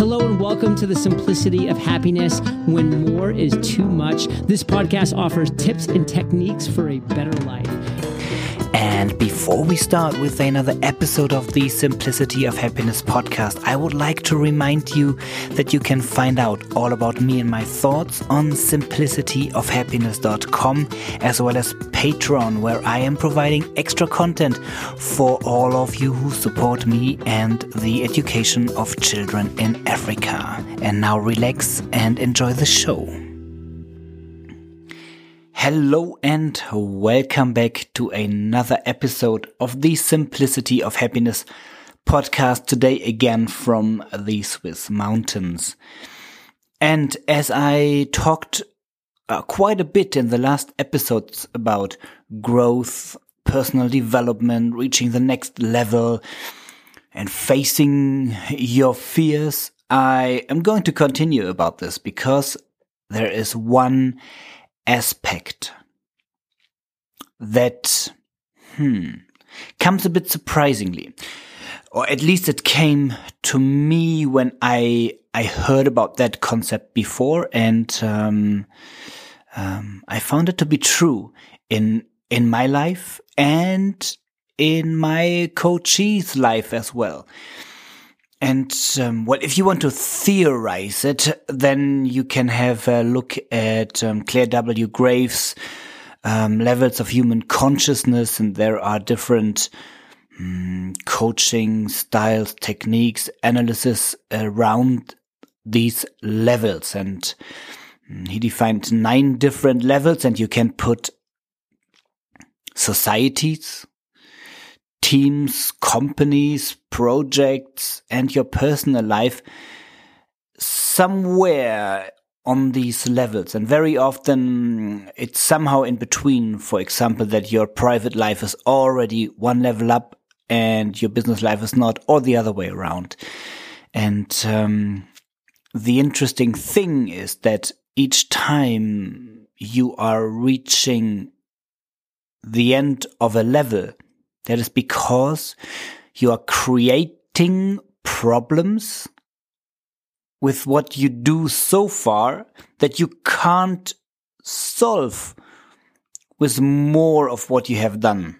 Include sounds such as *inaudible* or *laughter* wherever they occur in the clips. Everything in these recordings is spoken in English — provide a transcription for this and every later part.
Hello and welcome to the simplicity of happiness when more is too much. This podcast offers tips and techniques for a better life. And before we start with another episode of the Simplicity of Happiness podcast, I would like to remind you that you can find out all about me and my thoughts on simplicityofhappiness.com as well as Patreon, where I am providing extra content for all of you who support me and the education of children in Africa. And now relax and enjoy the show. Hello and welcome back to another episode of the Simplicity of Happiness podcast. Today again from the Swiss mountains. And as I talked uh, quite a bit in the last episodes about growth, personal development, reaching the next level, and facing your fears, I am going to continue about this because there is one aspect that, hmm, comes a bit surprisingly. Or at least it came to me when I, I heard about that concept before and, um, um, I found it to be true in, in my life and in my coachee's life as well. And um, well, if you want to theorize it, then you can have a look at um, Clare W. Graves' um, levels of human consciousness, and there are different um, coaching styles, techniques, analysis around these levels. And mm, he defined nine different levels, and you can put societies, teams, companies, projects, and your personal life somewhere on these levels. And very often it's somehow in between. For example, that your private life is already one level up and your business life is not, or the other way around. And um, the interesting thing is that each time you are reaching the end of a level, that is because you are creating problems with what you do so far that you can't solve with more of what you have done.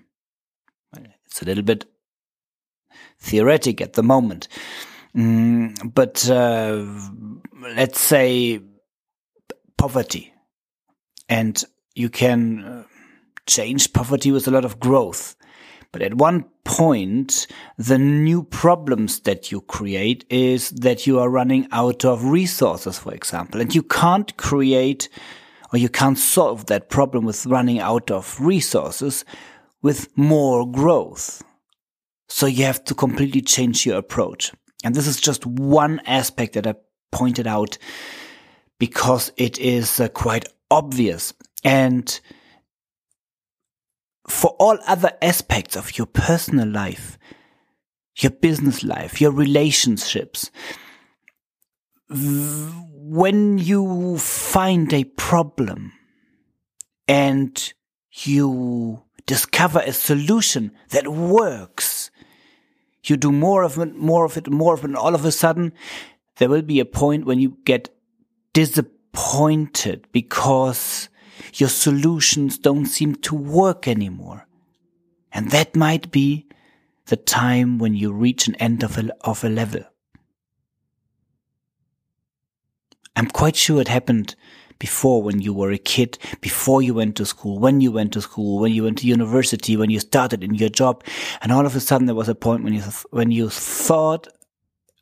It's a little bit theoretic at the moment. Mm, but uh, let's say poverty. And you can uh, change poverty with a lot of growth. But at one point, the new problems that you create is that you are running out of resources, for example, and you can't create or you can't solve that problem with running out of resources with more growth. So you have to completely change your approach. And this is just one aspect that I pointed out because it is uh, quite obvious. And for all other aspects of your personal life, your business life, your relationships, when you find a problem and you discover a solution that works, you do more of it, more of it, more of it, and all of a sudden, there will be a point when you get disappointed because your solutions don't seem to work anymore. And that might be the time when you reach an end of a, of a level. I'm quite sure it happened before when you were a kid, before you went to school, when you went to school, when you went to university, when you started in your job. And all of a sudden there was a point when you, when you thought,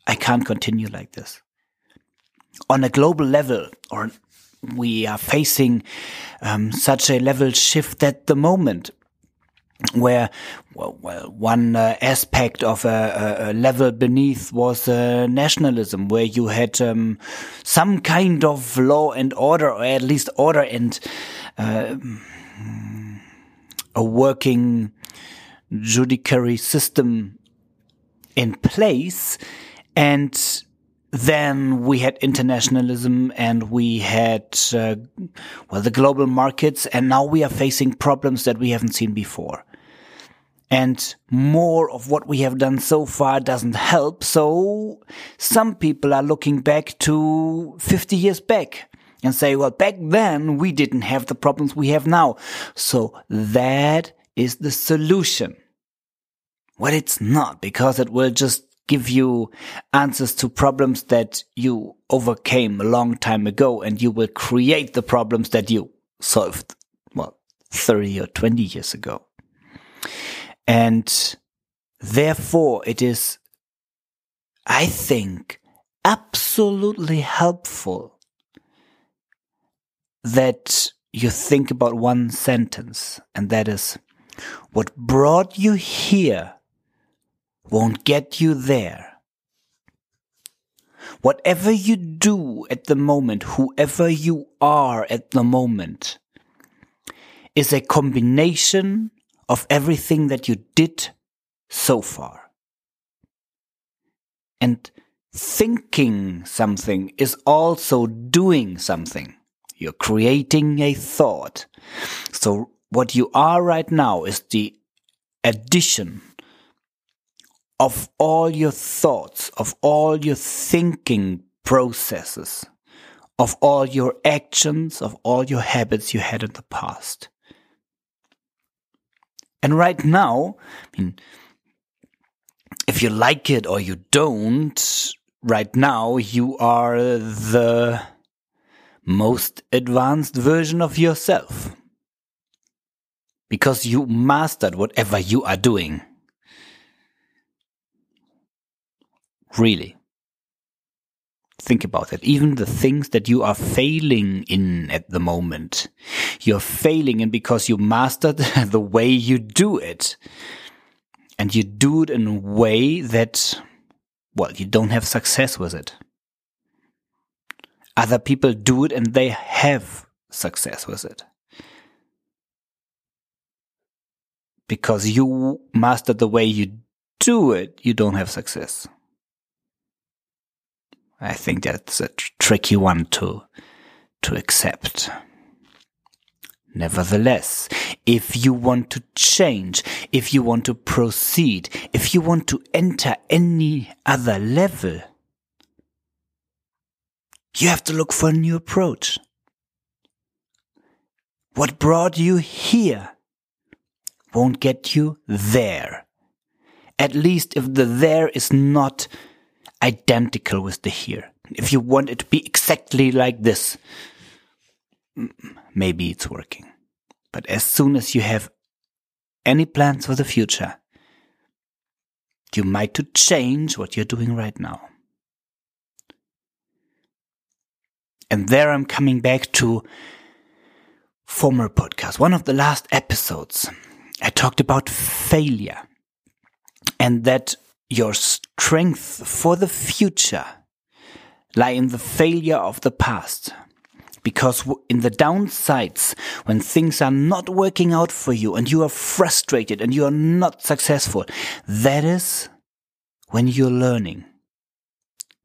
I can't continue like this. On a global level or we are facing um, such a level shift at the moment where well, well one uh, aspect of a, a, level beneath was uh, nationalism, where you had um, some kind of law and order, or at least order and uh, a working judiciary system in place, and then we had internationalism and we had uh, well the global markets and now we are facing problems that we haven't seen before and more of what we have done so far doesn't help. So some people are looking back to 50 years back and say, well, back then we didn't have the problems we have now. So that is the solution. Well, it's not because it will just give you answers to problems that you overcame a long time ago and you will create the problems that you solved, well, 30 or 20 years ago. And therefore it is, I think, absolutely helpful that you think about one sentence, and that is, what brought you here won't get you there. Whatever you do at the moment, whoever you are at the moment, is a combination of everything that you did so far. And thinking something is also doing something. You're creating a thought. So what you are right now is the addition of all your thoughts, of all your thinking processes, of all your actions, of all your habits you had in the past. And right now, I mean, if you like it or you don't, right now you are the most advanced version of yourself. Because you mastered whatever you are doing. Really. Think about that. Even the things that you are failing in at the moment, you're failing in because you mastered *laughs* the way you do it. And you do it in a way that, well, you don't have success with it. Other people do it and they have success with it. Because you mastered the way you do it, you don't have success. I think that's a tr tricky one to, to accept. Nevertheless, if you want to change, if you want to proceed, if you want to enter any other level, you have to look for a new approach. What brought you here won't get you there. At least if the there is not identical with the here. If you want it to be exactly like this, maybe it's working. But as soon as you have any plans for the future, you might to change what you're doing right now. And there I'm coming back to former podcast. One of the last episodes, I talked about failure and that your strength for the future lie in the failure of the past. Because in the downsides, when things are not working out for you and you are frustrated and you are not successful, that is when you're learning.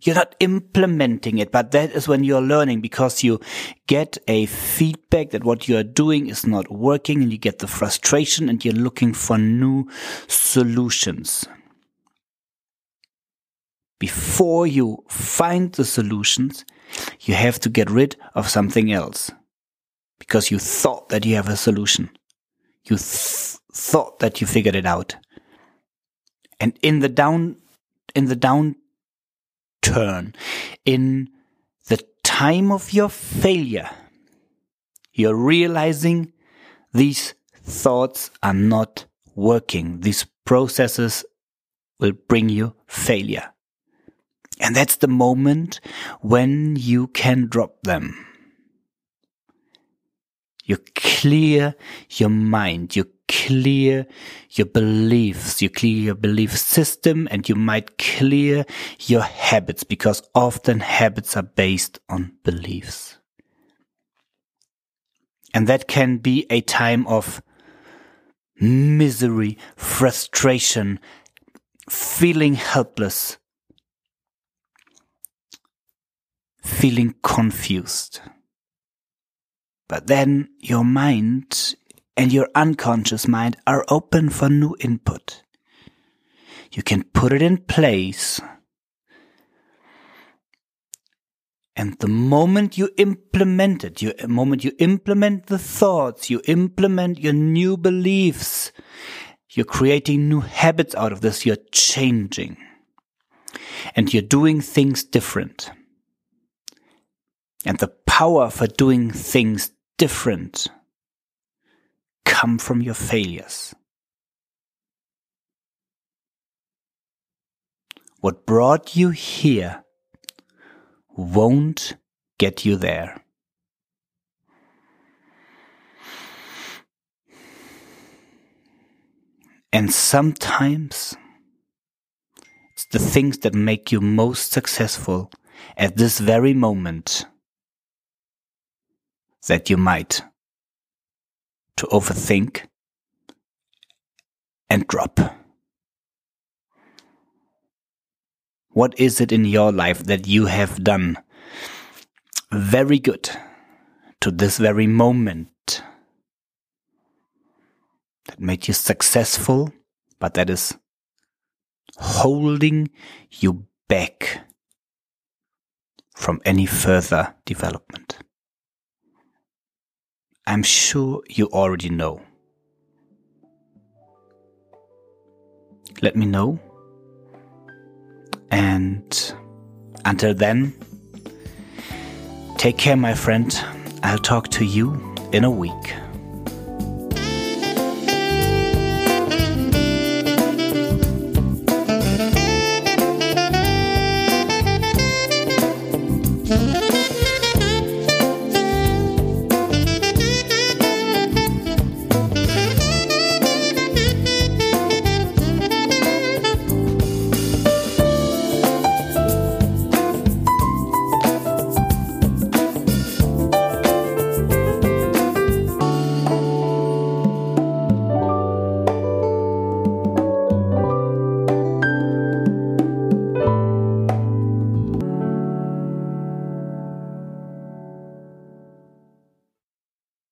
You're not implementing it, but that is when you're learning because you get a feedback that what you are doing is not working and you get the frustration and you're looking for new solutions before you find the solutions, you have to get rid of something else because you thought that you have a solution. You th- thought that you figured it out. And in the down, in the downturn, in the time of your failure, you're realizing these thoughts are not working. These processes will bring you failure. And that's the moment when you can drop them. You clear your mind, you clear your beliefs, you clear your belief system, and you might clear your habits because often habits are based on beliefs. And that can be a time of misery, frustration, feeling helpless, feeling confused. But then your mind and your unconscious mind are open for new input. You can put it in place. And the moment you implement it, you, the moment you implement the thoughts, you implement your new beliefs, you're creating new habits out of this, you're changing. And you're doing things different. And the power for doing things different come from your failures. What brought you here won't get you there. And sometimes it's the things that make you most successful at this very moment that you might to overthink and drop. What is it in your life that you have done very good to this very moment that made you successful, but that is holding you back from any further development? I'm sure you already know. Let me know and until then, take care, my friend. I'll talk to you in a week.